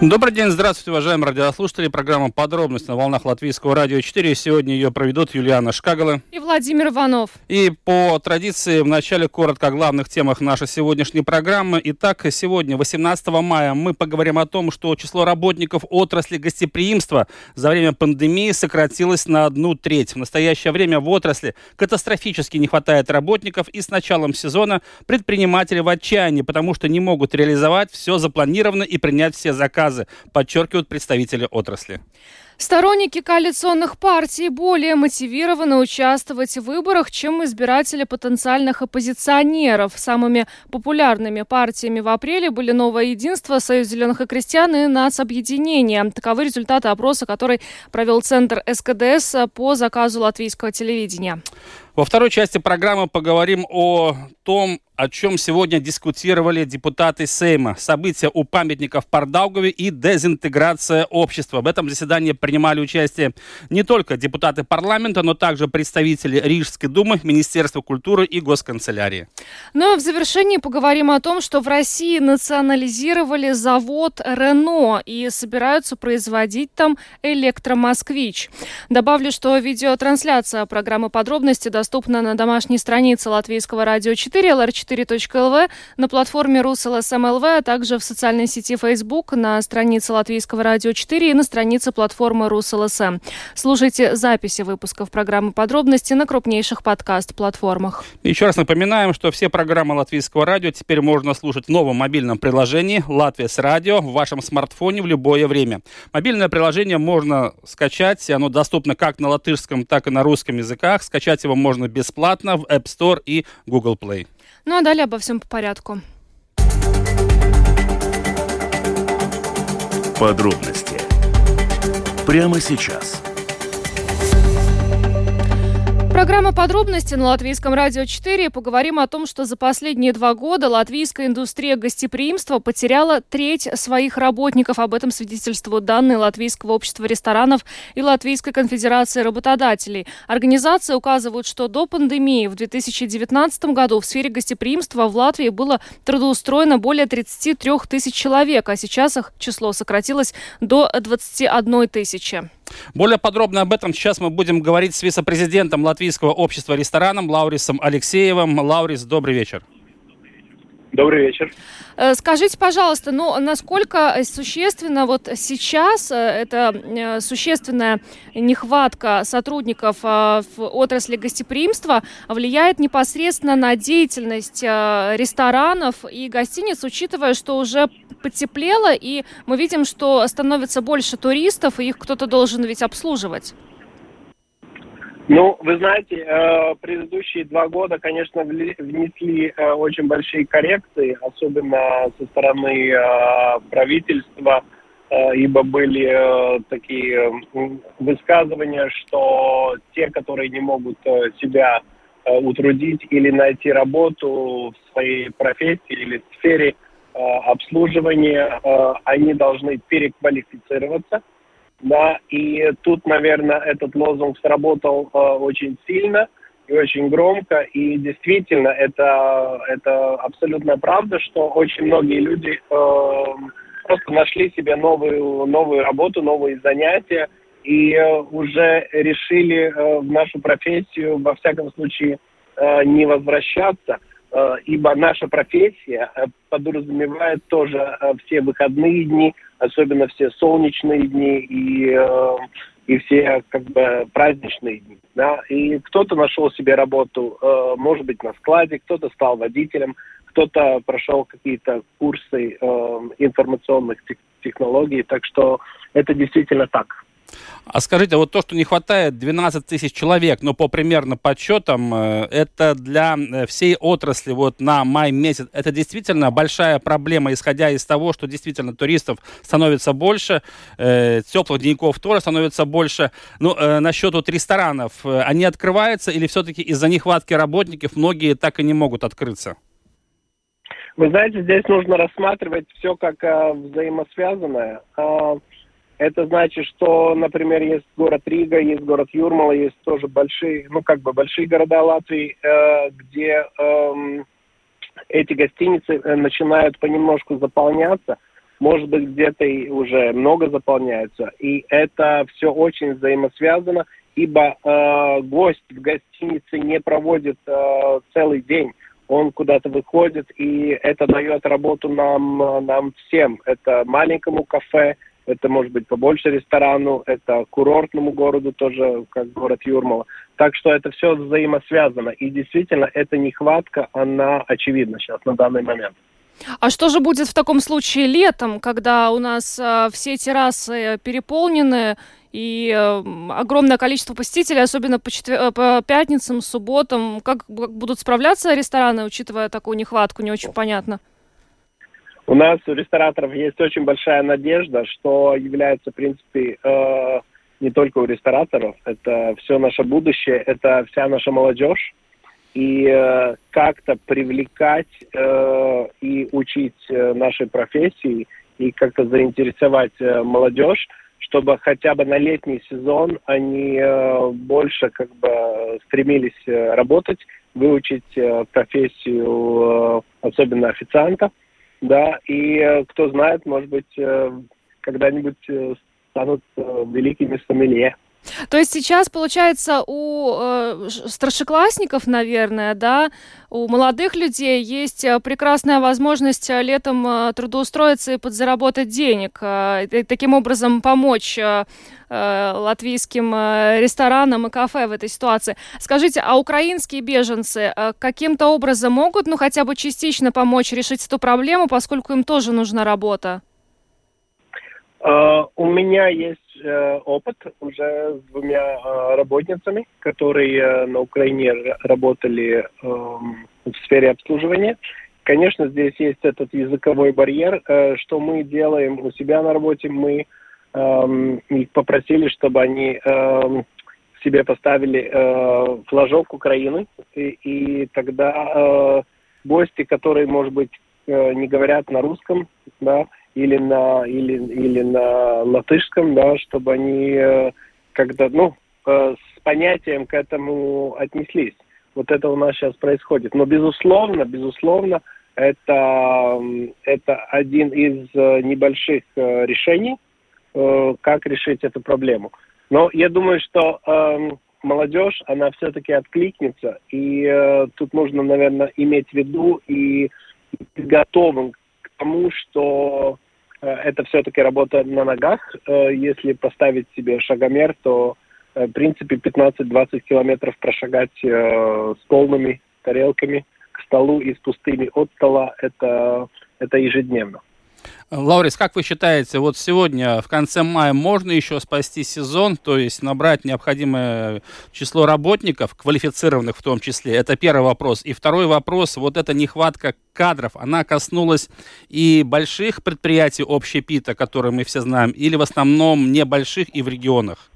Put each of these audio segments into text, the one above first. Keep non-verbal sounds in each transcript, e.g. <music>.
Добрый день, здравствуйте, уважаемые радиослушатели. Программа «Подробность» на волнах Латвийского радио 4. Сегодня ее проведут Юлиана Шкагала и Владимир Иванов. И по традиции в начале коротко о главных темах нашей сегодняшней программы. Итак, сегодня, 18 мая, мы поговорим о том, что число работников отрасли гостеприимства за время пандемии сократилось на одну треть. В настоящее время в отрасли катастрофически не хватает работников, и с началом сезона предприниматели в отчаянии, потому что не могут реализовать все запланировано и принять все заказы заказы, подчеркивают представители отрасли. Сторонники коалиционных партий более мотивированы участвовать в выборах, чем избиратели потенциальных оппозиционеров. Самыми популярными партиями в апреле были «Новое единство», «Союз зеленых и крестьян» и «Нацобъединение». Таковы результаты опроса, который провел Центр СКДС по заказу латвийского телевидения. Во второй части программы поговорим о том, о чем сегодня дискутировали депутаты Сейма. События у памятников Пардаугове и дезинтеграция общества. В этом заседании принимали участие не только депутаты парламента, но также представители Рижской думы, Министерства культуры и Госканцелярии. Ну а в завершении поговорим о том, что в России национализировали завод Рено и собираются производить там электромосквич. Добавлю, что видеотрансляция программы подробности доступна на домашней странице Латвийского радио 4 LR4 4.lv, на платформе РусЛСМЛВ, а также в социальной сети Facebook, на странице Латвийского радио 4 и на странице платформы РусЛСМ. Слушайте записи выпусков программы «Подробности» на крупнейших подкаст-платформах. Еще раз напоминаем, что все программы Латвийского радио теперь можно слушать в новом мобильном приложении «Латвия с радио» в вашем смартфоне в любое время. Мобильное приложение можно скачать, оно доступно как на латышском, так и на русском языках. Скачать его можно бесплатно в App Store и Google Play. Ну а далее обо всем по порядку. Подробности прямо сейчас. Программа «Подробности» на Латвийском радио 4. Поговорим о том, что за последние два года латвийская индустрия гостеприимства потеряла треть своих работников. Об этом свидетельствуют данные Латвийского общества ресторанов и Латвийской конфедерации работодателей. Организации указывают, что до пандемии в 2019 году в сфере гостеприимства в Латвии было трудоустроено более 33 тысяч человек, а сейчас их число сократилось до 21 тысячи. Более подробно об этом сейчас мы будем говорить с вице-президентом Латвийского общества ресторанам Лаурисом Алексеевым. Лаурис, добрый вечер. Добрый вечер. Э, скажите, пожалуйста, ну, насколько существенно вот сейчас э, эта э, существенная нехватка сотрудников в отрасли гостеприимства влияет непосредственно на деятельность ресторанов и гостиниц, учитывая, что уже потеплело, и мы видим, что становится больше туристов, и их кто-то должен ведь обслуживать? Ну, вы знаете, э, предыдущие два года, конечно, внесли э, очень большие коррекции, особенно со стороны э, правительства, ибо были такие высказывания, что те, которые не могут себя утрудить или найти работу в своей профессии или сфере обслуживания, они должны переквалифицироваться – да, и тут, наверное, этот лозунг сработал э, очень сильно и очень громко, и действительно это, это абсолютная правда, что очень многие люди э, просто нашли себе новую, новую работу, новые занятия, и э, уже решили э, в нашу профессию, во всяком случае, э, не возвращаться, э, ибо наша профессия э, подразумевает тоже э, все выходные дни, особенно все солнечные дни и, э, и все как бы праздничные дни. Да? И кто-то нашел себе работу, э, может быть, на складе, кто-то стал водителем, кто-то прошел какие-то курсы э, информационных технологий. Так что это действительно так. А скажите, вот то, что не хватает 12 тысяч человек, но по примерно подсчетам, э, это для э, всей отрасли вот на май месяц, это действительно большая проблема, исходя из того, что действительно туристов становится больше, э, теплых деньков тоже становится больше. Ну, э, насчет вот ресторанов, э, они открываются или все-таки из-за нехватки работников многие так и не могут открыться? Вы знаете, здесь нужно рассматривать все как э, взаимосвязанное. Это значит, что, например, есть город Рига, есть город Юрмала, есть тоже большие, ну как бы большие города Латвии, э, где э, эти гостиницы э, начинают понемножку заполняться. Может быть, где-то и уже много заполняются. И это все очень взаимосвязано, ибо э, гость в гостинице не проводит э, целый день он куда-то выходит, и это дает работу нам, э, нам всем. Это маленькому кафе, это может быть побольше ресторану, это курортному городу тоже, как город Юрмала. Так что это все взаимосвязано. И действительно, эта нехватка, она очевидна сейчас на данный момент. А что же будет в таком случае летом, когда у нас э, все террасы переполнены и э, огромное количество посетителей, особенно по, четвер... Э, по пятницам, субботам? Как, как будут справляться рестораны, учитывая такую нехватку, не очень понятно. У нас у рестораторов есть очень большая надежда, что является, в принципе, э, не только у рестораторов, это все наше будущее, это вся наша молодежь. И э, как-то привлекать э, и учить э, нашей профессии, и как-то заинтересовать э, молодежь, чтобы хотя бы на летний сезон они э, больше как бы стремились э, работать, выучить э, профессию, э, особенно официанта да, и э, кто знает, может быть, э, когда-нибудь э, станут великими сомелье. То есть сейчас, получается, у э, старшеклассников, наверное, да, у молодых людей есть прекрасная возможность летом э, трудоустроиться и подзаработать денег, э, и таким образом помочь э, латвийским ресторанам и кафе в этой ситуации. Скажите, а украинские беженцы каким-то образом могут, ну, хотя бы частично помочь решить эту проблему, поскольку им тоже нужна работа? У меня есть uh, опыт уже с двумя работницами, которые на Украине работали в сфере обслуживания. Конечно, здесь есть этот языковой барьер. что мы делаем у себя на работе? Мы их попросили, чтобы они себе поставили флажок Украины, и, тогда гости, которые, может быть, не говорят на русском, да, или на, или, или на латышском, да, чтобы они э, когда, ну, э, с понятием к этому отнеслись. Вот это у нас сейчас происходит. Но, безусловно, безусловно, это, это один из э, небольших решений, как решить эту проблему. Но я думаю, что э, молодежь, она все-таки откликнется, и тут нужно, наверное, иметь в виду и готовым тому, что Э, это все-таки работа на ногах. Э, если поставить себе шагомер, то э, в принципе 15-20 километров прошагать с полными тарелками к столу и с пустыми от стола это, это ежедневно. Лаурис, как вы считаете, вот сегодня, в конце мая, можно еще спасти сезон, то есть набрать необходимое число работников, квалифицированных в том числе? Это первый вопрос. И второй вопрос, вот эта нехватка кадров, она коснулась и больших предприятий общепита, которые мы все знаем, или в основном небольших и в регионах?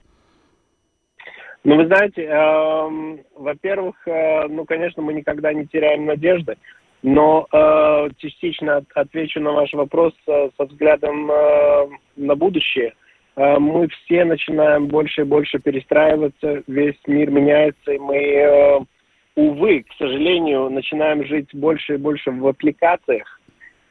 Ну, вы знаете, э, во-первых, э, ну, конечно, мы никогда не теряем надежды. Но э, частично отвечу на ваш вопрос э, со взглядом э, на будущее. Э, мы все начинаем больше и больше перестраиваться, весь мир меняется, и мы, э, увы, к сожалению, начинаем жить больше и больше в аппликациях.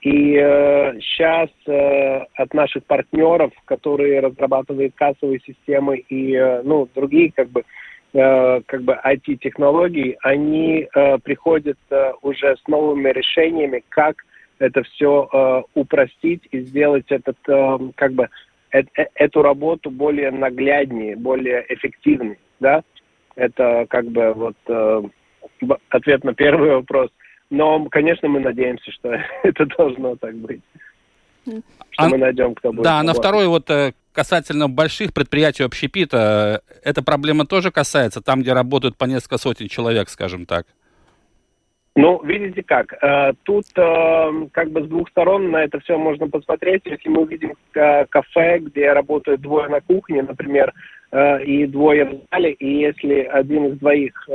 И э, сейчас э, от наших партнеров, которые разрабатывают кассовые системы и э, ну, другие как бы как бы IT-технологий, они э, приходят э, уже с новыми решениями, как это все э, упростить и сделать этот, э, как бы, э, э, эту работу более нагляднее, более эффективной, да? Это как бы вот э, ответ на первый вопрос. Но, конечно, мы надеемся, что <laughs> это должно так быть. Что а, мы найдем, кто будет. Да, на второй вот касательно больших предприятий общепита, эта проблема тоже касается там, где работают по несколько сотен человек, скажем так? Ну, видите как, э, тут э, как бы с двух сторон на это все можно посмотреть. Если мы увидим э, кафе, где работают двое на кухне, например, и двое в зале, и если один из двоих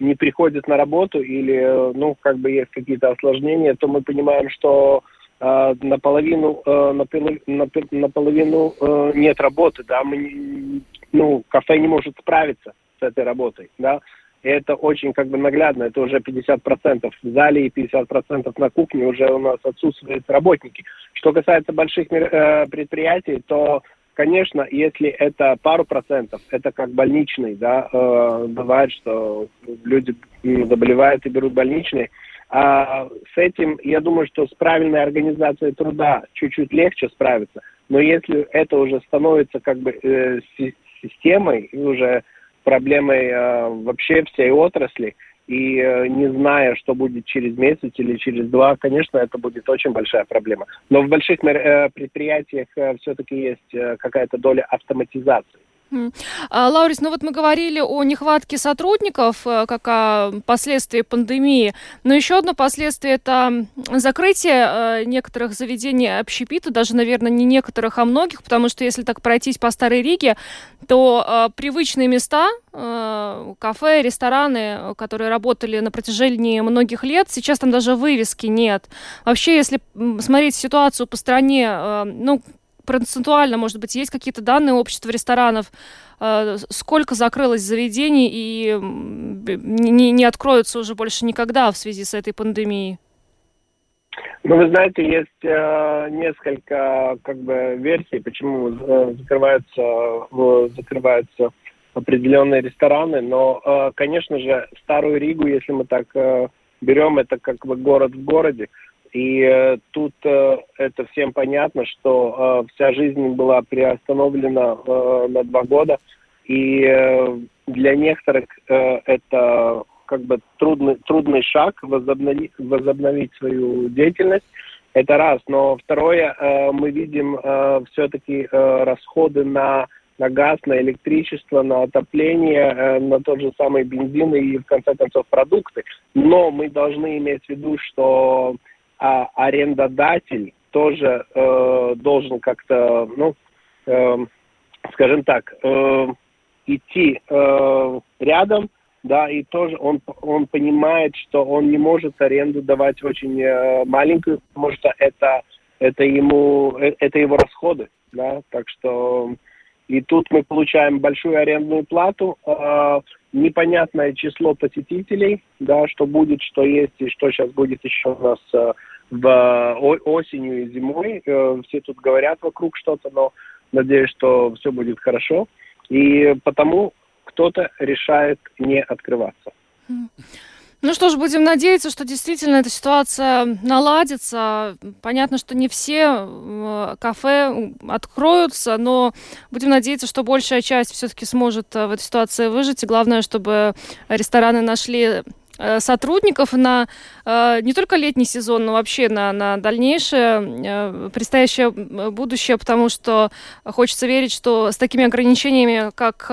не приходит на работу или, ну, как бы есть какие-то осложнения, то мы понимаем, что наполовину, э, наполовину э, нет работы, да, мы, ну, кафе не может справиться с этой работой, да, и это очень как бы наглядно, это уже 50% в зале и 50% на кухне уже у нас отсутствуют работники. Что касается больших э, предприятий, то Конечно, если это пару процентов, это как больничный, да, э, бывает, что люди заболевают и берут больничный. А с этим, я думаю, что с правильной организацией труда чуть-чуть легче справиться. Но если это уже становится как бы э, системой и уже проблемой э, вообще всей отрасли, и э, не зная, что будет через месяц или через два, конечно, это будет очень большая проблема. Но в больших э, предприятиях э, все-таки есть какая-то доля автоматизации. А, Лаурис, ну вот мы говорили о нехватке сотрудников, э, как о последствии пандемии, но еще одно последствие – это закрытие э, некоторых заведений общепита, даже, наверное, не некоторых, а многих, потому что если так пройтись по Старой Риге, то э, привычные места, кафе, рестораны, которые работали на протяжении многих лет, сейчас там даже вывески нет. Вообще, если смотреть ситуацию по стране, ну, процентуально, может быть, есть какие-то данные общества ресторанов, э, сколько закрылось заведений и не, не откроются уже больше никогда в связи с этой пандемией? Ну, вы знаете, есть э, несколько как бы версий, почему э, закрываются, э, закрываются определенные рестораны, но, э, конечно же, Старую Ригу, если мы так э, берем, это как бы город в городе, и э, тут э, это всем понятно, что э, вся жизнь была приостановлена э, на два года. И э, для некоторых э, это как бы трудный, трудный шаг возобновить, возобновить свою деятельность. Это раз. Но второе, э, мы видим э, все-таки э, расходы на, на газ, на электричество, на отопление, э, на тот же самый бензин и, в конце концов, продукты. Но мы должны иметь в виду, что а арендодатель тоже э, должен как-то, ну, э, скажем так, э, идти э, рядом, да, и тоже он, он понимает, что он не может аренду давать очень э, маленькую, потому что это, это, ему, э, это его расходы, да, так что и тут мы получаем большую арендную плату, э, непонятное число посетителей, да, что будет, что есть и что сейчас будет еще у нас э, в осенью и зимой. Э, все тут говорят вокруг что-то, но надеюсь, что все будет хорошо. И потому кто-то решает не открываться. Ну что ж, будем надеяться, что действительно эта ситуация наладится. Понятно, что не все э, кафе откроются, но будем надеяться, что большая часть все-таки сможет э, в этой ситуации выжить. И главное, чтобы рестораны нашли сотрудников на э, не только летний сезон, но вообще на, на дальнейшее э, предстоящее будущее, потому что хочется верить, что с такими ограничениями, как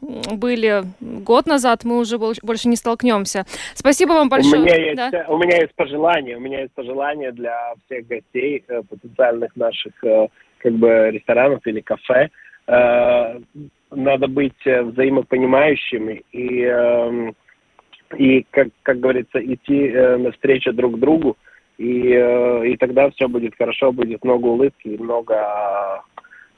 были год назад, мы уже больше не столкнемся. Спасибо вам большое. У меня есть, да? у меня есть пожелание, у меня есть пожелание для всех гостей, потенциальных наших как бы ресторанов или кафе. Надо быть взаимопонимающими и эм, и, как, как говорится, идти э, навстречу друг другу, и, э, и тогда все будет хорошо, будет много улыбки и много,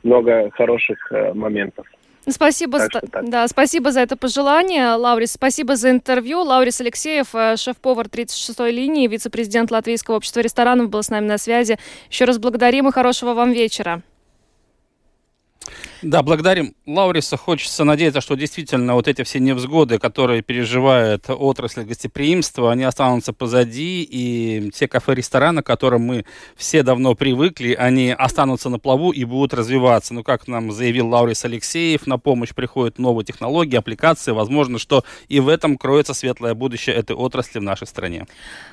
много хороших э, моментов. Спасибо, за, да, спасибо за это пожелание, Лаурис. Спасибо за интервью. Лаурис Алексеев, э, шеф-повар 36-й линии, вице-президент Латвийского общества ресторанов, был с нами на связи. Еще раз благодарим и хорошего вам вечера. Да, благодарим Лауриса. Хочется надеяться, что действительно вот эти все невзгоды, которые переживает отрасль гостеприимства, они останутся позади, и те кафе-рестораны, к которым мы все давно привыкли, они останутся на плаву и будут развиваться. Ну, как нам заявил Лаурис Алексеев, на помощь приходят новые технологии, аппликации. Возможно, что и в этом кроется светлое будущее этой отрасли в нашей стране.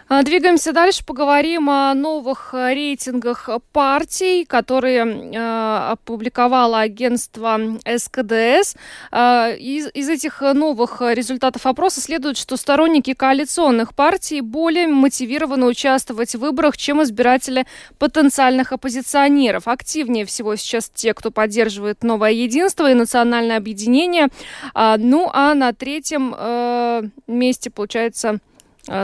А, двигаемся дальше, поговорим о новых рейтингах партий, которые э, опубликовало агентство СКДС. Э, из, из этих новых результатов опроса следует, что сторонники коалиционных партий более мотивированы участвовать в выборах, чем избиратели потенциальных оппозиционеров. Активнее всего сейчас те, кто поддерживает новое единство и национальное объединение. Э, ну а на третьем э, месте, получается, э,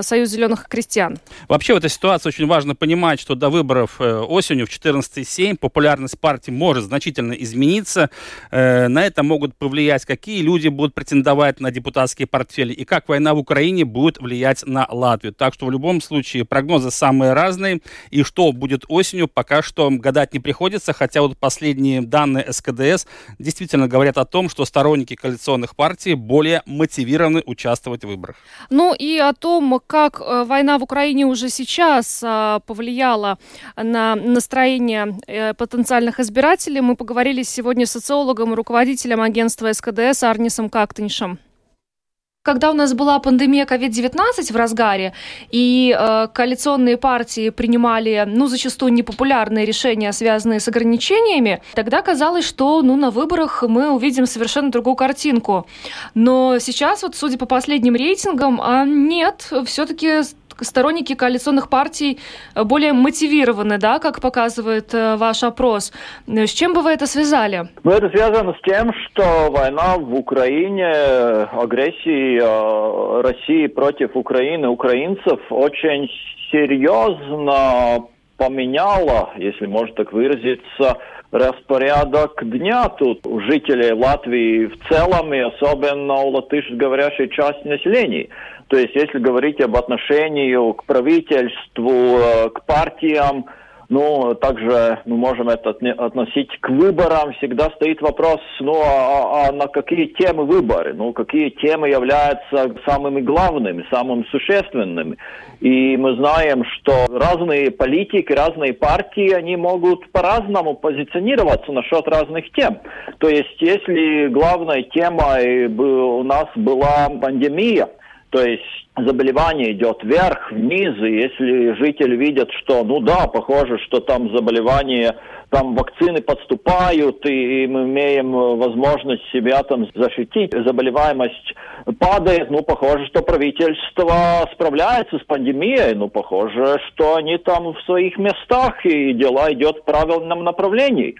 Союз зеленых крестьян. Вообще в этой ситуации очень важно понимать, что до выборов э, осенью в 14.7 популярность партии может значительно измениться. Э, на это могут повлиять, какие люди будут претендовать на депутатские портфели и как война в Украине будет влиять на Латвию. Так что в любом случае прогнозы самые разные. И что будет осенью, пока что гадать не приходится, хотя вот последние данные СКДС действительно говорят о том, что сторонники коалиционных партий более мотивированы участвовать в выборах. Ну и о том, как э, война в Украине уже сейчас а, повлияла на настроение э, потенциальных избирателей, мы поговорили сегодня с социологом и руководителем агентства СКДС Арнисом Кактеншем. Когда у нас была пандемия COVID-19 в разгаре, и э, коалиционные партии принимали, ну, зачастую непопулярные решения, связанные с ограничениями, тогда казалось, что, ну, на выборах мы увидим совершенно другую картинку. Но сейчас, вот, судя по последним рейтингам, а нет, все-таки сторонники коалиционных партий э, более мотивированы, да, как показывает э, ваш опрос. Э, с чем бы вы это связали? Ну, это связано с тем, что война в Украине, агрессии России против Украины, украинцев очень серьезно поменяла, если можно так выразиться, распорядок дня тут у жителей Латвии в целом и особенно у латышско-говорящей части населения. То есть, если говорить об отношении к правительству, э, к партиям, ну, также мы можем это относить к выборам. Всегда стоит вопрос, ну, а, а, а на какие темы выборы? Ну, какие темы являются самыми главными, самыми существенными? И мы знаем, что разные политики, разные партии, они могут по-разному позиционироваться насчет разных тем. То есть, если главной темой у нас была пандемия, то есть заболевание идет вверх, вниз, и если жители видят, что, ну да, похоже, что там заболевание, там вакцины подступают, и, мы имеем возможность себя там защитить, заболеваемость падает, ну, похоже, что правительство справляется с пандемией, ну, похоже, что они там в своих местах, и дела идет в правильном направлении.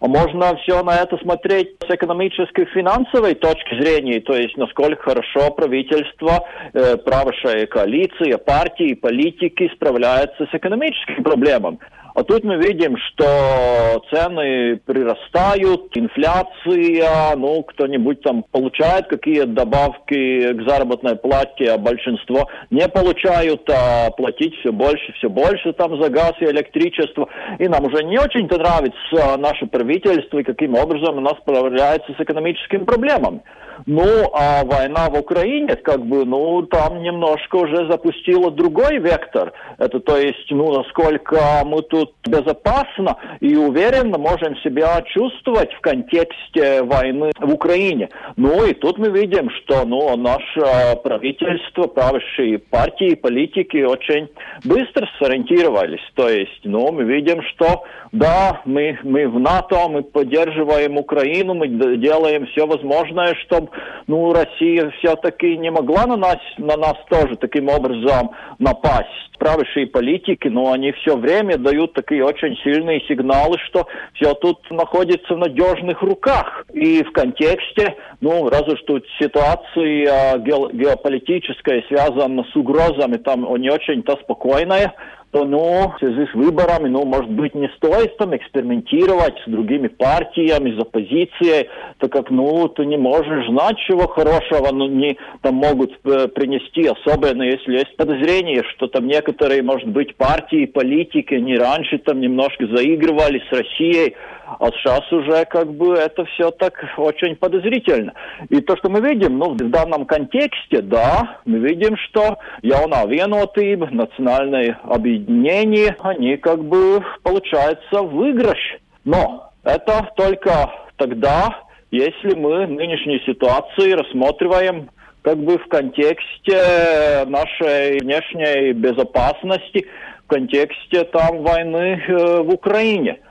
Можно все на это смотреть с экономической, финансовой точки зрения, то есть насколько хорошо правительство, э, правящая коалиция, партии, политики справляются с экономическими проблемами. А тут мы видим, что цены прирастают, инфляция, ну, кто-нибудь там получает какие добавки к заработной плате, а большинство не получают, а платить все больше, все больше там за газ и электричество. И нам уже не очень-то нравится наше правительство и каким образом оно справляется с экономическими проблемами. Ну, а война в Украине, как бы, ну, там немножко уже запустила другой вектор. Это, то есть, ну, насколько мы тут безопасно и уверенно можем себя чувствовать в контексте войны в Украине. Ну, и тут мы видим, что, ну, наше правительство, правящие партии, политики очень быстро сориентировались. То есть, ну, мы видим, что, да, мы, мы в НАТО, мы поддерживаем Украину, мы делаем все возможное, чтобы ну, Россия все-таки не могла на нас, на нас тоже таким образом напасть. Правящие политики, но они все время дают такие очень сильные сигналы, что все тут находится в надежных руках. И в контексте, ну, разве что ситуация геополитическая связана с угрозами, там не очень-то спокойная, то, ну, в связи с выборами, ну, может быть, не стоит там экспериментировать с другими партиями, с оппозицией, так как, ну, ты не можешь знать, чего хорошего ну, не там могут э, принести, особенно если есть подозрение, что там некоторые, может быть, партии, политики, не раньше там немножко заигрывали с Россией, а сейчас уже как бы это все так очень подозрительно. И то, что мы видим, ну, в данном контексте, да, мы видим, что Яуна Венотыба, национальное объединение, они как бы, получается, выигрыш. Но это только тогда, если мы нынешней ситуации рассматриваем как бы в контексте нашей внешней безопасности, в контексте там войны э, в Украине –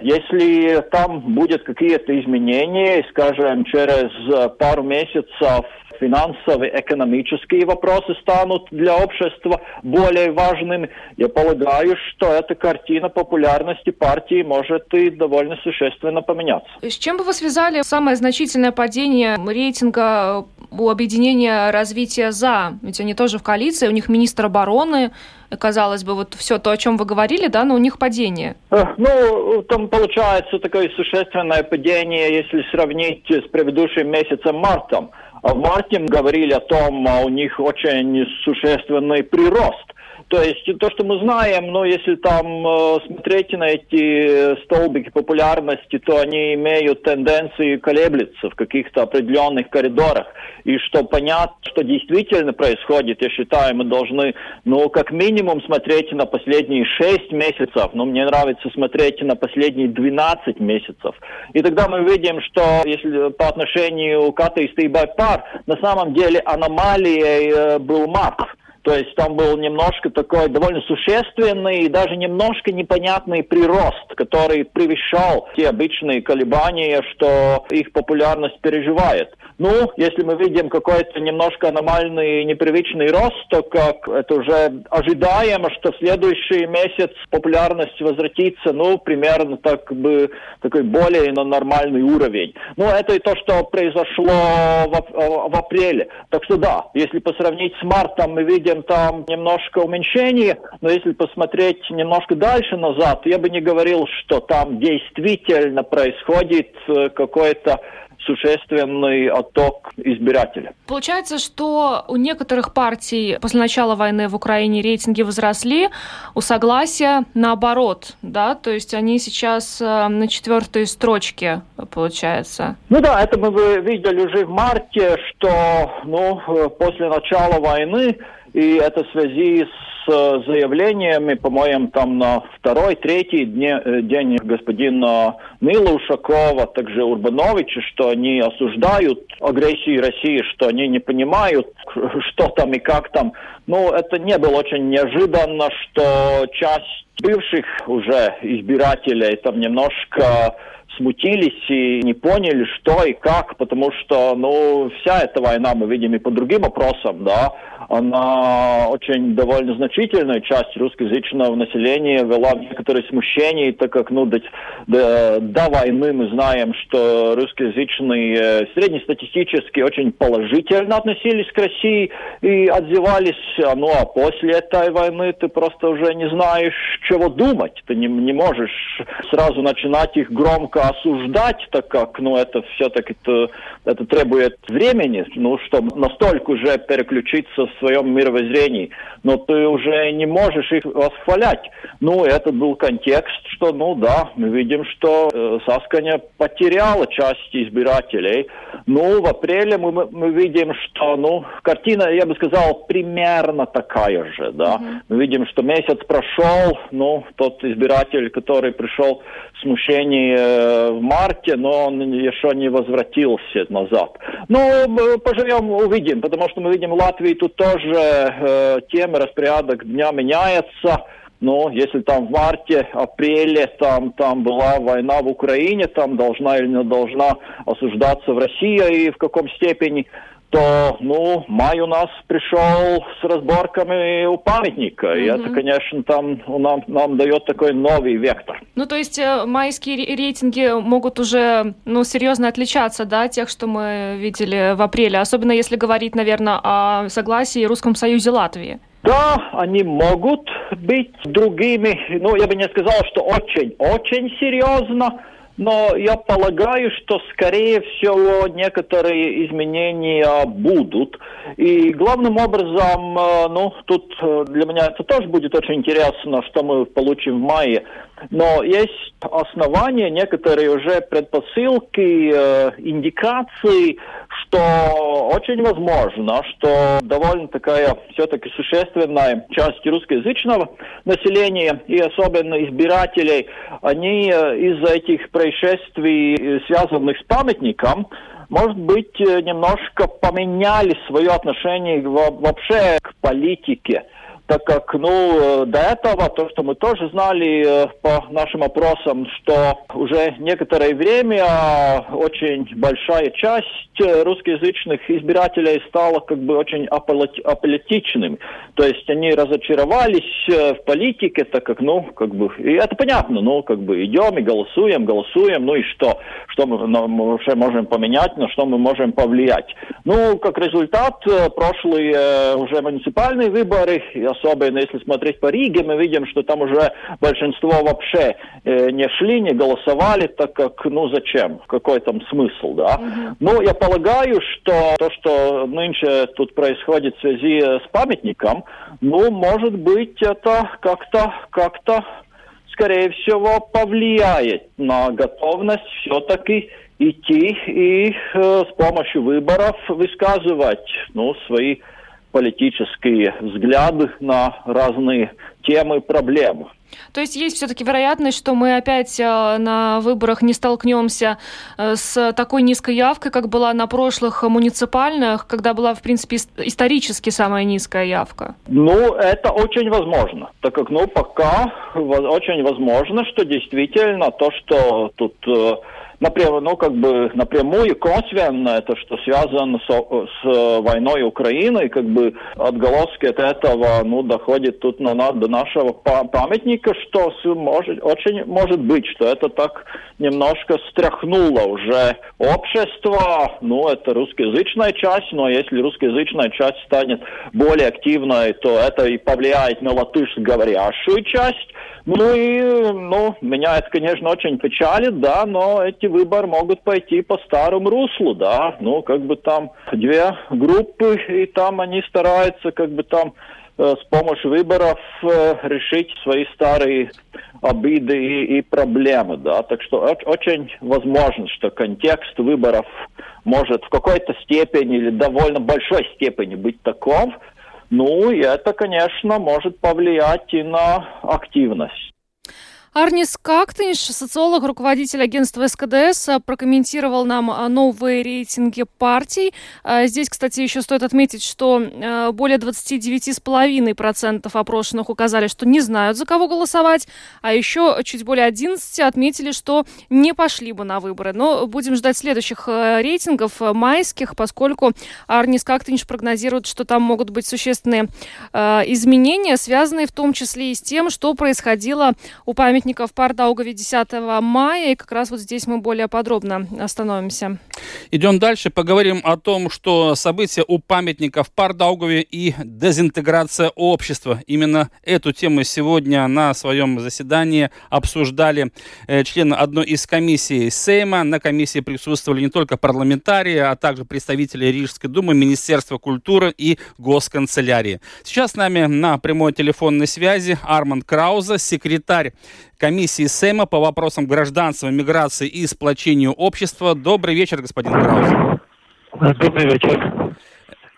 если там будет какие-то изменения, скажем, через пару месяцев финансовые, экономические вопросы станут для общества более важными. Я полагаю, что эта картина популярности партии может и довольно существенно поменяться. С чем бы вы связали самое значительное падение рейтинга у объединения развития «За»? Ведь они тоже в коалиции, у них министр обороны, казалось бы, вот все то, о чем вы говорили, да, но у них падение. Ну, там получается такое существенное падение, если сравнить с предыдущим месяцем мартом. В марте говорили о том, а у них очень существенный прирост. То есть то, что мы знаем, но если там э, смотреть на эти столбики популярности, то они имеют тенденцию колеблиться в каких-то определенных коридорах. И что понять, что действительно происходит, я считаю, мы должны, ну, как минимум смотреть на последние 6 месяцев, но мне нравится смотреть на последние 12 месяцев. И тогда мы видим, что если по отношению к атеисту и байпар, на самом деле аномалией э, был март. То есть там был немножко такой довольно существенный и даже немножко непонятный прирост, который превышал те обычные колебания, что их популярность переживает. Ну, если мы видим какой-то немножко аномальный непривычный рост, то как это уже ожидаемо, что в следующий месяц популярность возвратится, ну, примерно так бы такой более на нормальный уровень. Ну, это и то, что произошло в, в апреле. Так что да, если посравнить с мартом, мы видим там немножко уменьшение, но если посмотреть немножко дальше назад, я бы не говорил, что там действительно происходит э, какое-то существенный отток избирателей. Получается, что у некоторых партий после начала войны в Украине рейтинги возросли, у согласия наоборот, да, то есть они сейчас э, на четвертой строчке, получается. Ну да, это мы видели уже в марте, что ну, э, после начала войны, и это в связи с с заявлениями, по-моему, там на второй, третий дне, э, день господина Нила Ушакова, также Урбановича, что они осуждают агрессию России, что они не понимают, <laughs> что там и как там. Ну, это не было очень неожиданно, что часть бывших уже избирателей там немножко смутились и не поняли, что и как, потому что, ну, вся эта война, мы видим и по другим вопросам, да, она очень довольно значительная часть русскоязычного населения вела в некоторые смущения, так как, ну, до, до, до войны мы знаем, что русскоязычные э, среднестатистически очень положительно относились к России и отзывались, ну, а после этой войны ты просто уже не знаешь, чего думать, ты не, не можешь сразу начинать их громко осуждать, так как, ну, это все-таки это, это требует времени, ну, чтобы настолько уже переключиться в своем мировоззрении, но ты уже не можешь их восхвалять. Ну, это был контекст, что, ну, да, мы видим, что э, Сасканя потеряла часть избирателей. Ну, в апреле мы, мы видим, что, ну, картина, я бы сказал, примерно такая же, да. Mm-hmm. Мы видим, что месяц прошел, ну, тот избиратель, который пришел в смущение э, в марте, но он еще не возвратился назад. Ну, поживем, увидим, потому что мы видим в Латвии тут тоже э, тема, распорядок дня меняется. Но если там в марте, апреле там, там была война в Украине, там должна или не должна осуждаться в России и в каком степени, то, ну, май у нас пришел с разборками у памятника, mm-hmm. и это, конечно, там нам, нам дает такой новый вектор. Ну, то есть э, майские рейтинги могут уже, ну, серьезно отличаться, да, от тех, что мы видели в апреле, особенно если говорить, наверное, о согласии Русском Союзе Латвии. Да, они могут быть другими, ну, я бы не сказал, что очень-очень серьезно, но я полагаю, что, скорее всего, некоторые изменения будут. И главным образом, э, ну, тут э, для меня это тоже будет очень интересно, что мы получим в мае. Но есть основания, некоторые уже предпосылки, э, индикации, что очень возможно, что довольно такая все-таки существенная часть русскоязычного населения и особенно избирателей, они э, из-за этих происшествий, э, связанных с памятником, может быть, э, немножко поменяли свое отношение вообще к политике. Так как, ну, до этого, то, что мы тоже знали по нашим опросам, что уже некоторое время очень большая часть русскоязычных избирателей стала как бы очень аполитичным. То есть они разочаровались в политике, так как, ну, как бы, и это понятно, ну, как бы идем и голосуем, голосуем, ну и что? Что мы, вообще можем поменять, на что мы можем повлиять? Ну, как результат, прошлые уже муниципальные выборы, и особенно если смотреть по Риге, мы видим, что там уже большинство вообще э, не шли, не голосовали, так как, ну зачем, какой там смысл, да. Угу. Ну, я полагаю, что то, что нынче тут происходит в связи с памятником, ну, может быть, это как-то, как-то, скорее всего, повлияет на готовность все-таки идти и э, с помощью выборов высказывать, ну, свои политические взгляды на разные темы, проблемы. То есть есть все-таки вероятность, что мы опять э, на выборах не столкнемся э, с такой низкой явкой, как была на прошлых муниципальных, когда была, в принципе, исторически самая низкая явка? Ну, это очень возможно, так как, ну, пока очень возможно, что действительно то, что тут э, напрямую, ну, как бы напрямую, косвенно, это что связано с, с войной Украины, как бы отголоски от этого, ну, доходит тут на, до нашего памятника, что может, очень может быть, что это так немножко стряхнуло уже общество, ну, это русскоязычная часть, но если русскоязычная часть станет более активной, то это и повлияет на латышско-говорящую часть, ну и, ну, меня это, конечно, очень печалит, да, но эти выборы могут пойти по старому руслу, да, ну, как бы там две группы, и там они стараются, как бы там э, с помощью выборов э, решить свои старые обиды и, и проблемы, да, так что очень возможно, что контекст выборов может в какой-то степени или довольно большой степени быть таков, ну, и это, конечно, может повлиять и на активность. Арнис Кактынш, социолог, руководитель агентства СКДС, прокомментировал нам а, новые рейтинги партий. А, здесь, кстати, еще стоит отметить, что более 29,5% опрошенных указали, что не знают, за кого голосовать, а еще чуть более 11 отметили, что не пошли бы на выборы. Но будем ждать следующих рейтингов майских, поскольку Арнис Кактынш прогнозирует, что там могут быть существенные изменения, связанные в том числе и с тем, что происходило у памятников памятников Пардаугове 10 мая. И как раз вот здесь мы более подробно остановимся. Идем дальше. Поговорим о том, что события у памятников Пардаугове и дезинтеграция общества. Именно эту тему сегодня на своем заседании обсуждали э, члены одной из комиссий Сейма. На комиссии присутствовали не только парламентарии, а также представители Рижской думы, Министерства культуры и Госканцелярии. Сейчас с нами на прямой телефонной связи Арманд Крауза, секретарь комиссии Сэма по вопросам гражданства, миграции и сплочению общества. Добрый вечер, господин Краузе. Добрый вечер.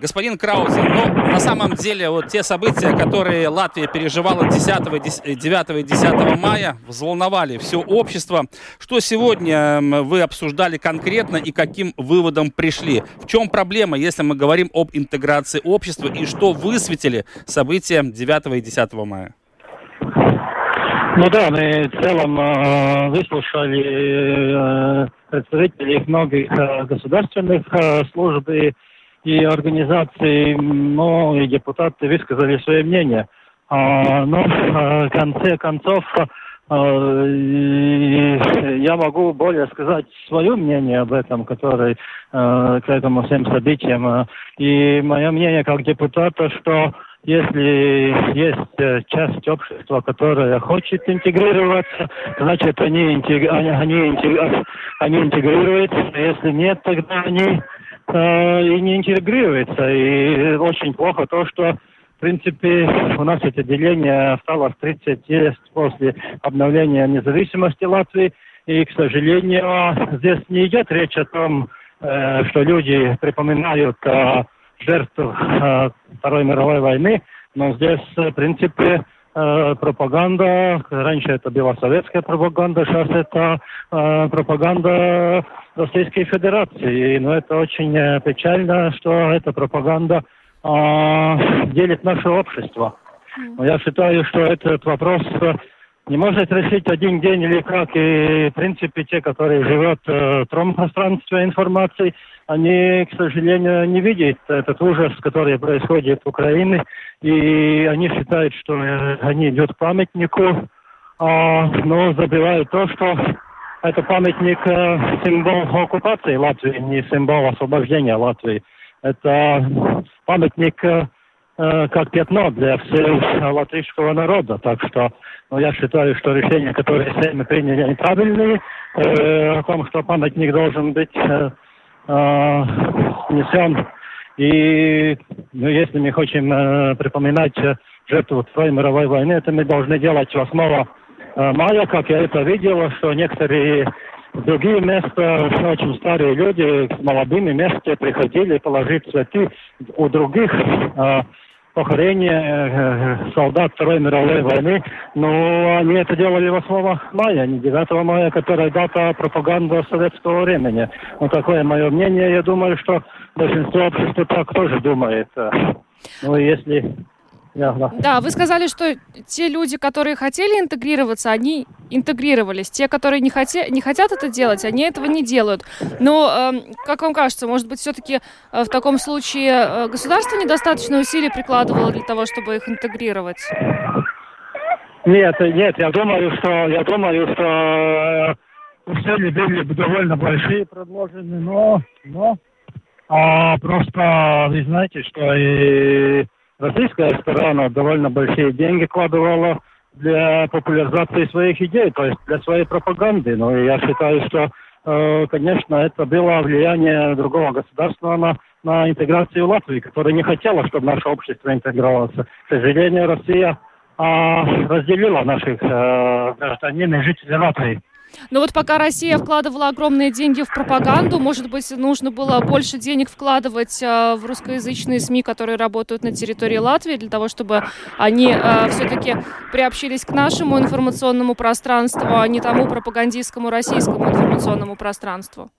Господин Краузе, ну, на самом деле, вот те события, которые Латвия переживала 10, 9 и 10 мая, взволновали все общество. Что сегодня вы обсуждали конкретно и каким выводом пришли? В чем проблема, если мы говорим об интеграции общества и что высветили события 9 и 10 мая? Ну да, мы в целом э, выслушали э, представителей многих э, государственных э, служб и, и организаций, ну и депутаты высказали свое мнение. А, но э, в конце концов э, я могу более сказать свое мнение об этом, который э, к этому всем событиям. И мое мнение как депутата, что если есть э, часть общества, которая хочет интегрироваться, значит, они, интег... они, они, интегрируются. Если нет, тогда они э, и не интегрируются. И очень плохо то, что в принципе, у нас это деление осталось 30 лет после обновления независимости Латвии. И, к сожалению, здесь не идет речь о том, э, что люди припоминают э, жертв э, Второй мировой войны, но здесь, в принципе, э, пропаганда, раньше это была советская пропаганда, сейчас это э, пропаганда Российской Федерации. Но это очень печально, что эта пропаганда делит наше общество. Но я считаю, что этот вопрос не может решить один день или как. И, в принципе, те, которые живут в пространстве информации, они, к сожалению, не видят этот ужас, который происходит в Украине. И они считают, что они идут к памятнику, а, но забивают то, что это памятник символ оккупации Латвии, не символ освобождения Латвии. Это памятник как пятно для всего латышского народа. Так что ну, я считаю, что решение, которое мы приняли, они правильные, э, о том, что памятник должен быть э, э, несен. И ну, если мы хотим э, припоминать жертву Второй мировой войны, это мы должны делать 8 э, мая, как я это видел, что некоторые другие места, очень старые люди с молодыми вместе приходили положить цветы у других э, похорения э, солдат Второй мировой войны, но они это делали 8 мая, не 9 мая, которая дата пропаганды советского времени. Вот такое мое мнение. Я думаю, что большинство общества так тоже думает. Ну, если да, вы сказали, что те люди, которые хотели интегрироваться, они интегрировались. Те, которые не, хоте, не хотят это делать, они этого не делают. Но, э, как вам кажется, может быть, все-таки э, в таком случае э, государство недостаточно усилий прикладывало для того, чтобы их интегрировать? Нет, нет, я думаю, что я думаю, что э, усилия были довольно большие предложены, но, но а, просто вы знаете, что и российская сторона довольно большие деньги вкладывала для популяризации своих идей, то есть для своей пропаганды. Но я считаю, что, э, конечно, это было влияние другого государства на, на интеграцию Латвии, которая не хотела, чтобы наше общество интегрировалось. К сожалению, Россия а, разделила наших э, гражданин и жителей Латвии. Но вот пока Россия вкладывала огромные деньги в пропаганду, может быть, нужно было больше денег вкладывать э, в русскоязычные СМИ, которые работают на территории Латвии, для того, чтобы они э, все-таки приобщились к нашему информационному пространству, а не тому пропагандистскому российскому информационному пространству.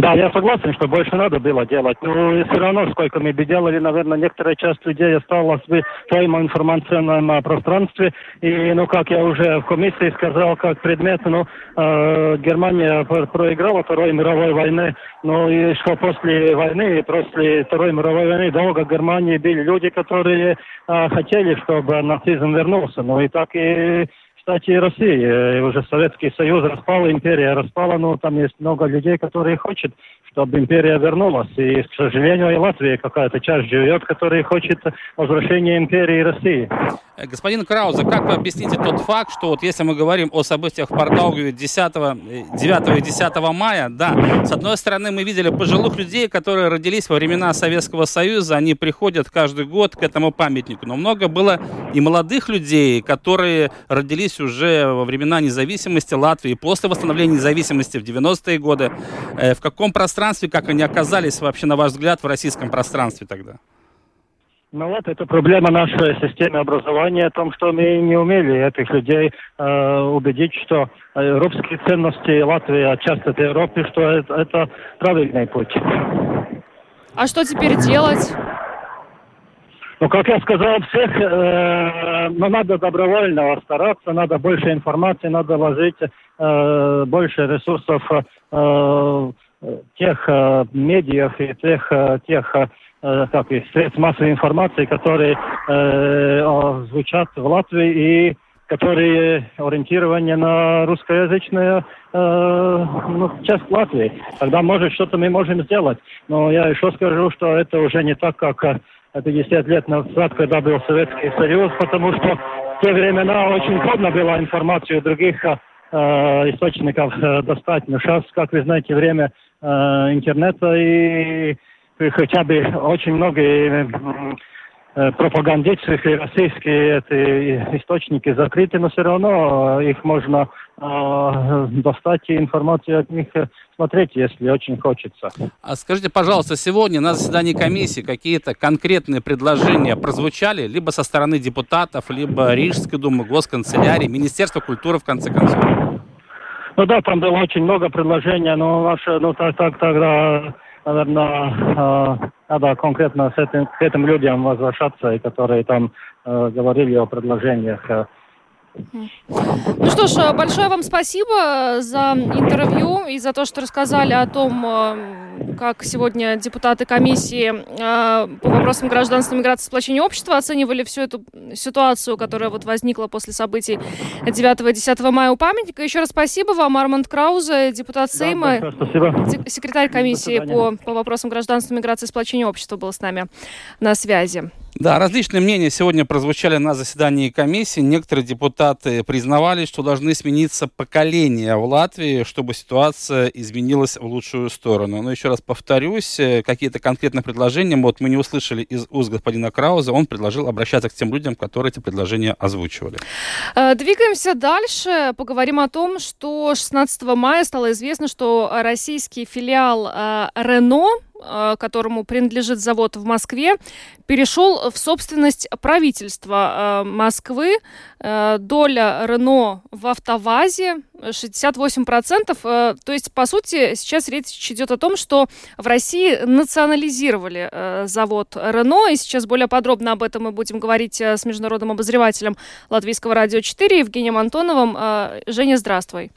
Да, я согласен, что больше надо было делать. Но все равно, сколько мы бы делали, наверное, некоторая часть людей осталась в своем информационном пространстве. И, ну, как я уже в комиссии сказал, как предмет, ну, э, Германия проиграла Второй мировой войны, но и что после войны, после Второй мировой войны долго в Германии были люди, которые э, хотели, чтобы нацизм вернулся. Ну, и так и кстати, и России. Уже Советский Союз распал, империя распала, но там есть много людей, которые хотят, чтобы империя вернулась. И, к сожалению, и Латвия какая-то часть живет, которая хочет возвращения империи России. Э, господин Краузе, как вы объясните тот факт, что вот если мы говорим о событиях в Портаугве 10, 9 и 10 мая, да, с одной стороны мы видели пожилых людей, которые родились во времена Советского Союза, они приходят каждый год к этому памятнику, но много было и молодых людей, которые родились уже во времена независимости Латвии, после восстановления независимости в 90-е годы. Э, в каком пространстве, как они оказались вообще, на ваш взгляд, в российском пространстве тогда? Ну вот, это проблема нашей системы образования, о том, что мы не умели этих людей э, убедить, что европейские ценности Латвии, а часть этой Европы, что это, это правильный путь. А что теперь делать? Ну, как я сказал, всех, э, ну, надо добровольно стараться, надо больше информации, надо ложить э, больше ресурсов э, тех э, медиах и тех, э, тех э, как и средств массовой информации, которые э, звучат в Латвии и которые ориентированы на русскоязычную э, ну, часть Латвии. Тогда, может, что-то мы можем сделать. Но я еще скажу, что это уже не так, как 50 лет назад, когда был Советский Союз, потому что в те времена очень трудно было информацию других э, источников э, достать. Но сейчас, как вы знаете, время э, интернета и хотя бы очень много Э, пропагандистские российские эти источники закрыты, но все равно э, их можно э, достать и информацию от них э, смотреть, если очень хочется. А скажите, пожалуйста, сегодня на заседании комиссии какие-то конкретные предложения прозвучали либо со стороны депутатов, либо Рижской думы, госканцелярии, Министерства культуры, в конце концов? Ну да, там было очень много предложений, но наше, ну так, так тогда наверное, надо конкретно с этим, к этим людям возвращаться, которые там говорили о предложениях ну что ж, большое вам спасибо за интервью и за то, что рассказали о том, э, как сегодня депутаты комиссии э, по вопросам гражданства, миграции и сплочения общества оценивали всю эту ситуацию, которая вот возникла после событий 9-10 мая у памятника. Еще раз спасибо вам, Арманд Краузе, депутат Сейма, да, секретарь комиссии по, по вопросам гражданства, миграции и сплочения общества был с нами на связи. Да, различные мнения сегодня прозвучали на заседании комиссии. Некоторые депутаты признавали, что должны смениться поколения в Латвии, чтобы ситуация изменилась в лучшую сторону. Но еще раз повторюсь, э, какие-то конкретные предложения вот мы не услышали из уст господина Крауза. Он предложил обращаться к тем людям, которые эти предложения озвучивали. Э, двигаемся дальше. Поговорим о том, что 16 мая стало известно, что российский филиал Рено э, Э, которому принадлежит завод в Москве, перешел в собственность правительства э, Москвы. Э, доля Рено в автовазе 68%. То есть, по сути, сейчас речь идет о том, что в России национализировали завод Рено. И сейчас более подробно об этом мы будем говорить с международным обозревателем Латвийского радио 4 Евгением Антоновым. Женя, здравствуй.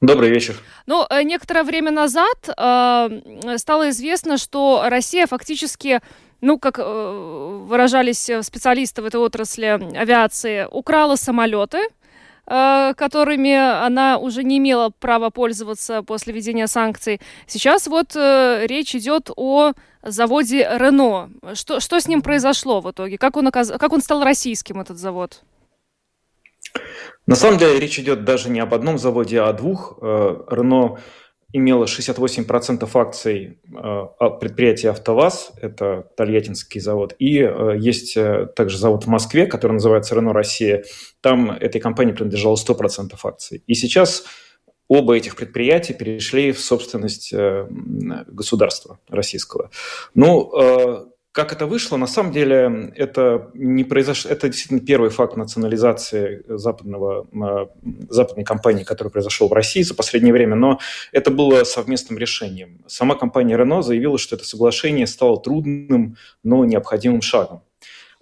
Добрый вечер. Ну, э, некоторое время назад э, стало известно, что Россия фактически ну, как э, выражались специалисты в этой отрасли авиации, украла самолеты, э, которыми она уже не имела права пользоваться после введения санкций. Сейчас вот э, речь идет о заводе Рено. Что, что с ним произошло в итоге? Как он, оказ... как он стал российским, этот завод? На самом деле речь идет даже не об одном заводе, а о двух. Э, Рено имела 68% акций э, предприятия «АвтоВАЗ», это Тольяттинский завод, и э, есть также завод в Москве, который называется «Рено Россия». Там этой компании принадлежало 100% акций. И сейчас оба этих предприятия перешли в собственность государства российского. Ну, как это вышло? На самом деле это не произошло. Это действительно первый факт национализации западного, а, западной компании, который произошел в России за последнее время, но это было совместным решением. Сама компания Renault заявила, что это соглашение стало трудным, но необходимым шагом.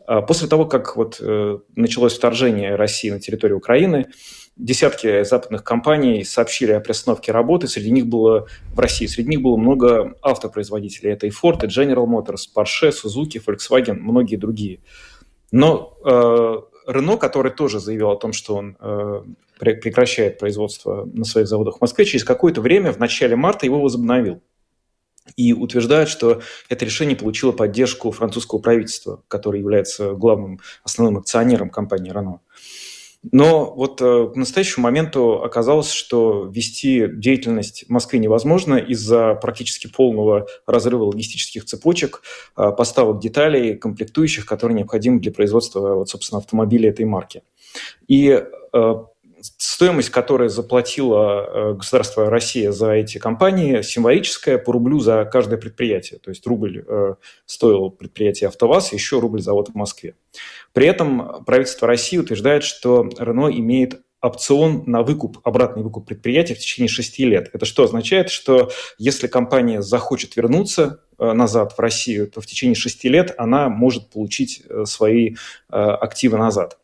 А после того, как вот э, началось вторжение России на территорию Украины, десятки западных компаний сообщили о приостановке работы. Среди них было в России, среди них было много автопроизводителей. Это и Ford, и General Motors, Porsche, Suzuki, Volkswagen, многие другие. Но э, Renault, который тоже заявил о том, что он э, прекращает производство на своих заводах в Москве, через какое-то время, в начале марта, его возобновил. И утверждает, что это решение получило поддержку французского правительства, которое является главным основным акционером компании Renault. Но вот э, к настоящему моменту оказалось, что вести деятельность в Москве невозможно из-за практически полного разрыва логистических цепочек, э, поставок деталей, комплектующих, которые необходимы для производства, вот, собственно, автомобилей этой марки. И э, стоимость, которую заплатила государство Россия за эти компании, символическая по рублю за каждое предприятие. То есть рубль стоил предприятие «АвтоВАЗ», еще рубль завод в Москве. При этом правительство России утверждает, что Рено имеет опцион на выкуп, обратный выкуп предприятия в течение шести лет. Это что означает? Что если компания захочет вернуться э, назад в Россию, то в течение шести лет она может получить э, свои э, активы назад.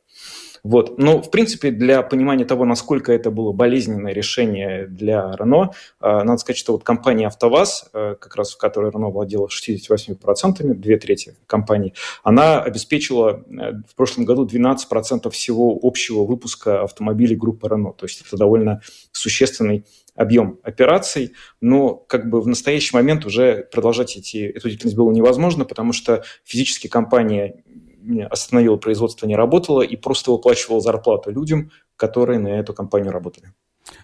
Вот. Но, в принципе, для понимания того, насколько это было болезненное решение для Рено, надо сказать, что вот компания «АвтоВАЗ», э, как раз в которой Рено владела 68%, две трети компании, она обеспечила э, в прошлом году 12% всего общего выпуска автомобилей группы Рено. То есть это довольно существенный объем операций, но как бы в настоящий момент уже продолжать эти, эту деятельность было невозможно, потому что физически компания остановила производство, не работало и просто выплачивала зарплату людям, которые на эту компанию работали.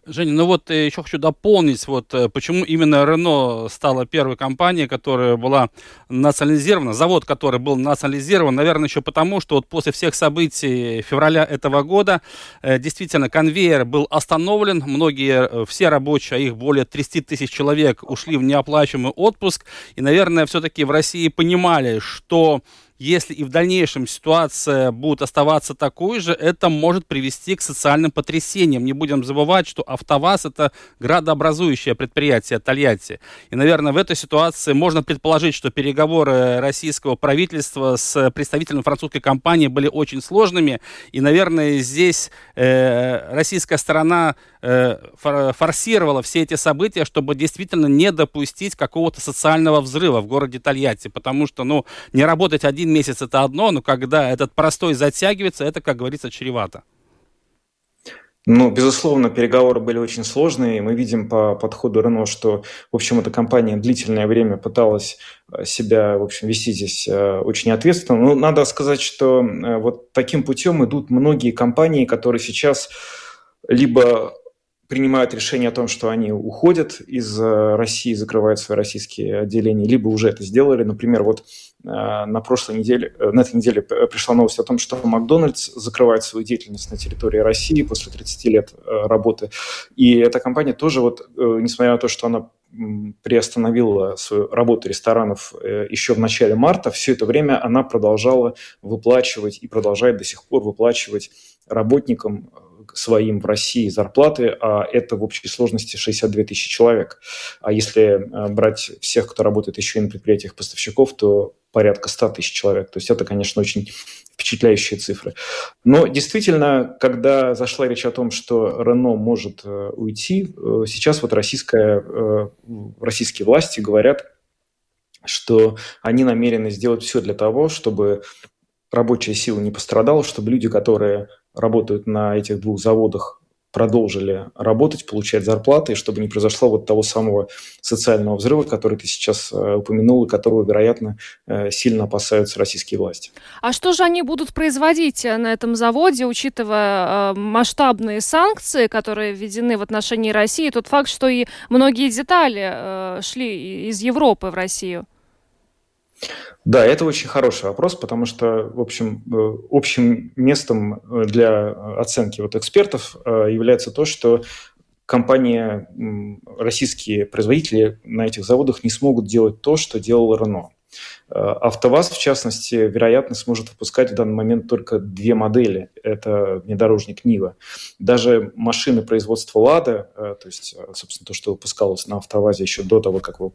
Женя, ну вот э, еще хочу дополнить, вот э, почему именно Рено стала первой компанией, которая была национализирована, завод, который был национализирован, наверное, еще потому, что вот после всех событий февраля этого года э, действительно конвейер был остановлен, многие, все рабочие, а их более 30 тысяч человек ушли в неоплачиваемый отпуск, и, наверное, все-таки в России понимали, что если и в дальнейшем ситуация будет оставаться такой же, это может привести к социальным потрясениям. Не будем забывать, что АвтоВАЗ это градообразующее предприятие Тольятти. И, наверное, в этой ситуации можно предположить, что переговоры российского правительства с представителем французской компании были очень сложными. И, наверное, здесь э, российская сторона форсировала все эти события, чтобы действительно не допустить какого-то социального взрыва в городе Тольятти. Потому что, ну, не работать один месяц это одно, но когда этот простой затягивается, это, как говорится, чревато. Ну, безусловно, переговоры были очень сложные. Мы видим по подходу Рено, что, в общем, эта компания длительное время пыталась э, себя, в общем, вести здесь э, очень ответственно. Но надо сказать, что э, вот таким путем идут многие компании, которые сейчас либо принимают решение о том, что они уходят из России, закрывают свои российские отделения, либо уже это сделали. Например, вот Э, на прошлой неделе, э, на этой неделе пришла новость о том, что Макдональдс закрывает свою деятельность на территории России после 30 лет э, работы. И эта компания тоже, вот, несмотря на то, что она приостановила свою работу ресторанов еще в начале марта, все это время она продолжала выплачивать и продолжает до сих пор выплачивать работникам своим в России зарплаты, а это в общей сложности 62 тысячи человек. А если брать всех, кто работает еще и на предприятиях поставщиков, то порядка 100 тысяч человек. То есть это, конечно, очень впечатляющие цифры. Но действительно, когда зашла речь о том, что Рено может э, уйти, э, сейчас вот российская, э, российские власти говорят, что они намерены сделать все для того, чтобы рабочая сила не пострадала, чтобы люди, которые работают на этих двух заводах, продолжили работать, получать зарплаты, чтобы не произошло вот того самого социального взрыва, который ты сейчас э, упомянул, и которого, вероятно, э, сильно опасаются российские власти. А что же они будут производить э, на этом заводе, учитывая масштабные санкции, которые введены в отношении России, тот факт, что и многие детали шли из Европы в Россию? Да, это очень хороший вопрос, потому что, в общем, э, общим местом э, для оценки вот экспертов э, является то, что компании, российские производители на этих заводах не смогут делать то, что делал Рено. Э, АвтоВАЗ, в частности, вероятно, сможет выпускать в данный момент только две модели. Это внедорожник Нива. Даже машины производства Лада, э, то есть, э, собственно, то, что выпускалось на АвтоВАЗе еще до того, как в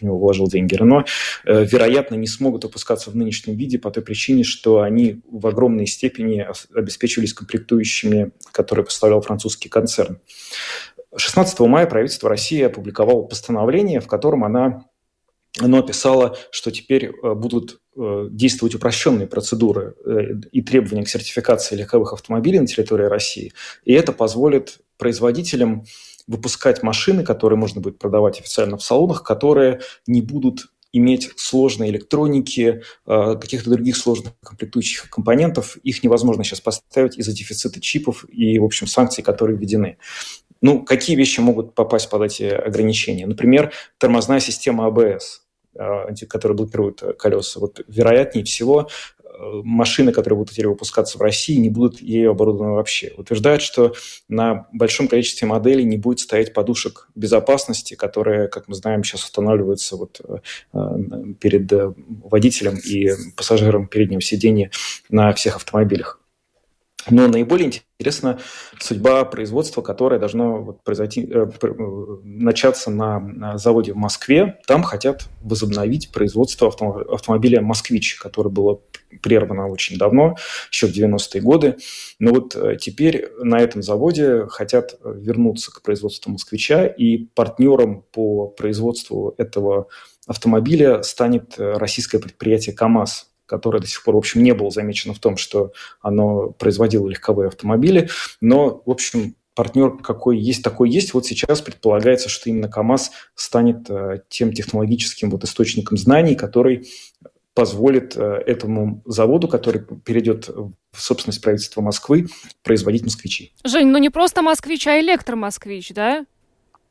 него вложил деньги Рено, вероятно, не смогут выпускаться в нынешнем виде по той причине, что они в огромной степени обеспечивались комплектующими, которые поставлял французский концерн. 16 мая правительство России опубликовало постановление, в котором она оно писало, что теперь э, будут э, действовать упрощенные процедуры э, и требования к сертификации легковых автомобилей на территории России. И это позволит производителям выпускать машины, которые можно будет продавать официально в салонах, которые не будут иметь сложной электроники, каких-то других сложных комплектующих компонентов. Их невозможно сейчас поставить из-за дефицита чипов и, в общем, санкций, которые введены. Ну, какие вещи могут попасть под эти ограничения? Например, тормозная система АБС – которые блокируют э, колеса. Вот вероятнее всего э, машины, которые будут теперь выпускаться в России, не будут ею оборудованы вообще. Утверждают, что на большом количестве моделей не будет стоять подушек безопасности, которые, как мы знаем, сейчас устанавливаются вот э, перед водителем и пассажиром переднего сидения на всех автомобилях. Но наиболее интересна судьба производства, которое должно произойти, э, начаться на, заводе в Москве. Там хотят возобновить производство автом, автомобиля «Москвич», которое было прервано очень давно, еще в 90-е годы. Но вот э, теперь на этом заводе хотят вернуться к производству «Москвича», и партнером по производству этого автомобиля станет э, российское предприятие «КАМАЗ», которое до сих пор, в общем, не было замечено в том, что оно производило легковые автомобили. Но, в общем, партнер какой есть, такой есть. Вот сейчас предполагается, что именно КАМАЗ станет э, тем технологическим вот источником знаний, который позволит э, этому заводу, который перейдет в собственность правительства Москвы, производить москвичи. Жень, ну не просто москвич, а электромосквич, да?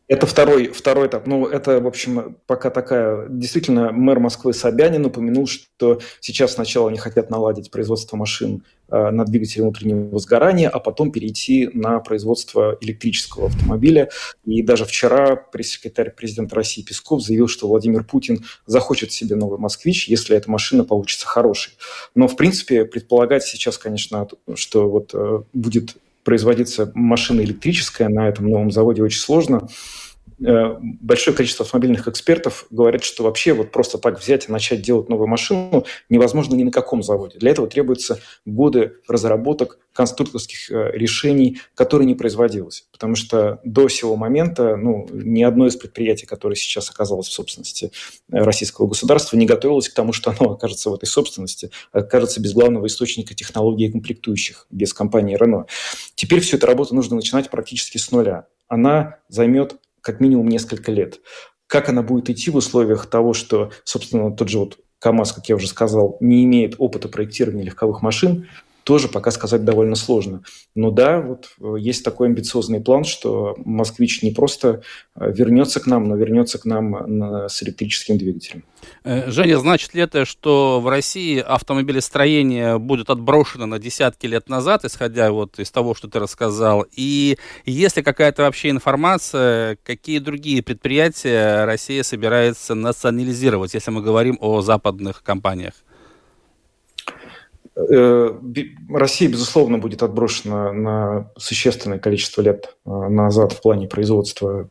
Это второй, второй этап. Ну, это, в общем, пока такая... Действительно, мэр Москвы Собянин упомянул, что сейчас сначала они хотят наладить производство машин э, на двигателе внутреннего сгорания, а потом перейти на производство электрического автомобиля. И даже вчера пресс-секретарь президента России Песков заявил, что Владимир Путин захочет себе новый «Москвич», если эта машина получится хорошей. Но, в принципе, предполагать сейчас, конечно, что вот э, будет производиться машина электрическая на этом новом заводе очень сложно. Э, большое количество автомобильных экспертов говорят, что вообще вот просто так взять и начать делать новую машину невозможно ни на каком заводе. Для этого требуются годы разработок конструкторских э, решений, которые не производилось. Потому что до сего момента ну, ни одно из предприятий, которое сейчас оказалось в собственности э, российского государства, не готовилось к тому, что оно окажется в этой собственности, а окажется без главного источника технологий и комплектующих, без компании Renault. Теперь всю эту работу нужно начинать практически с нуля. Она займет как минимум несколько лет. Как она будет идти в условиях того, что, собственно, тот же вот КАМАЗ, как я уже сказал, не имеет опыта проектирования легковых машин, тоже пока сказать довольно сложно. Но да, вот э, есть такой амбициозный план, что «Москвич» не просто э, вернется к нам, но вернется к нам с электрическим двигателем. Э, Женя, значит ли это, что в России автомобилестроение будет отброшено на десятки лет назад, исходя вот из того, что ты рассказал? И есть ли какая-то вообще информация, какие другие предприятия Россия собирается национализировать, если мы говорим о западных компаниях? Э, Россия, безусловно, будет отброшена на существенное количество лет э, назад в плане производства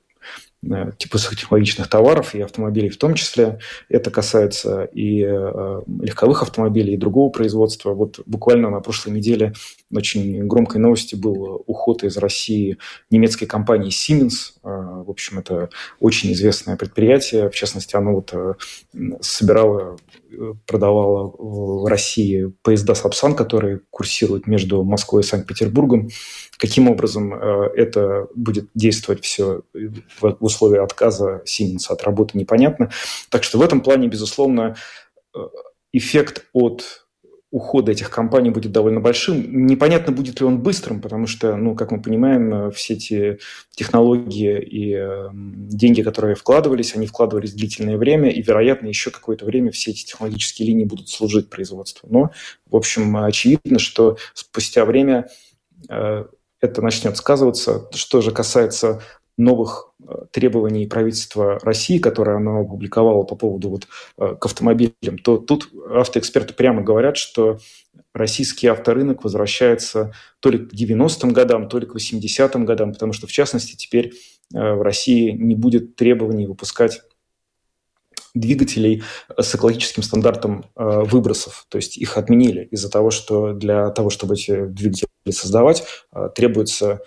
Э, типа высокотехнологичных товаров и автомобилей в том числе. Это касается и э, легковых автомобилей, и другого производства. Вот буквально на прошлой неделе очень громкой новостью был уход из России немецкой компании Siemens. Э, в общем, это очень известное предприятие. В частности, оно вот собирало, продавало в России поезда Сапсан, которые курсируют между Москвой и Санкт-Петербургом. Каким образом это будет действовать все в условия отказа Siemens от работы непонятно. Так что в этом плане, безусловно, э, эффект от ухода этих компаний будет довольно большим. Непонятно, будет ли он быстрым, потому что, ну, как мы понимаем, э, все эти технологии и э, деньги, которые вкладывались, они вкладывались длительное время, и, вероятно, еще какое-то время все эти технологические линии будут служить производству. Но, в общем, очевидно, что спустя время э, это начнет сказываться. Что же касается новых э, требований правительства России, которые оно опубликовало по поводу вот, э, к автомобилям, то тут автоэксперты прямо говорят, что российский авторынок возвращается то ли к 90-м годам, то ли к 80-м годам, потому что, в частности, теперь э, в России не будет требований выпускать двигателей с экологическим стандартом выбросов. То есть их отменили из-за того, что для того, чтобы эти двигатели создавать, требуется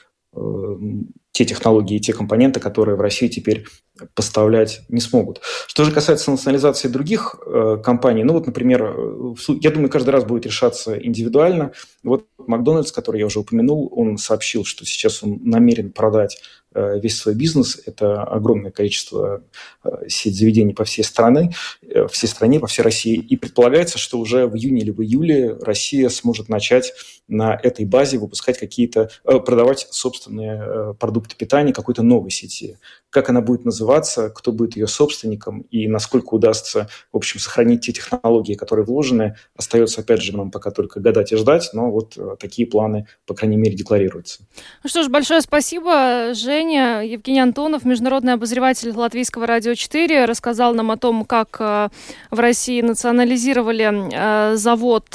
те технологии и те компоненты, которые в России теперь поставлять не смогут. Что же касается национализации других э, компаний, ну вот, например, э, я думаю, каждый раз будет решаться индивидуально. Вот Макдональдс, который я уже упомянул, он сообщил, что сейчас он намерен продать весь свой бизнес. Это огромное количество э, сеть заведений по всей стране, э, всей стране, по всей России. И предполагается, что уже в июне или в июле Россия сможет начать на этой базе выпускать какие-то, э, продавать собственные э, продукты питания какой-то новой сети. Как она будет называться, кто будет ее собственником и насколько удастся, в общем, сохранить те технологии, которые вложены, остается, опять же, нам пока только гадать и ждать, но вот э, такие планы, по крайней мере, декларируются. Ну что ж, большое спасибо, Женя. Евгений Антонов, международный обозреватель Латвийского радио 4, рассказал нам о том, как в России национализировали завод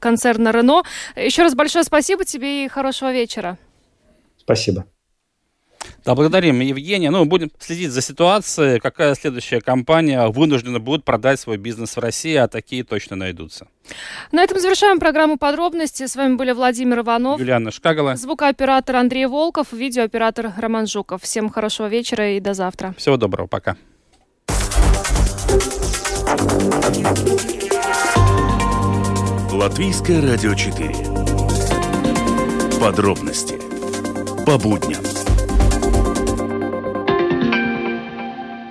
концерна Рено. Еще раз большое спасибо тебе и хорошего вечера. Спасибо. Да, благодарим, Евгения. Ну, будем следить за ситуацией, какая следующая компания вынуждена будет продать свой бизнес в России, а такие точно найдутся. На этом завершаем программу подробности. С вами были Владимир Иванов, Юлиана Шкагала, звукооператор Андрей Волков, видеооператор Роман Жуков. Всем хорошего вечера и до завтра. Всего доброго, пока. Латвийское радио 4. Подробности по будням.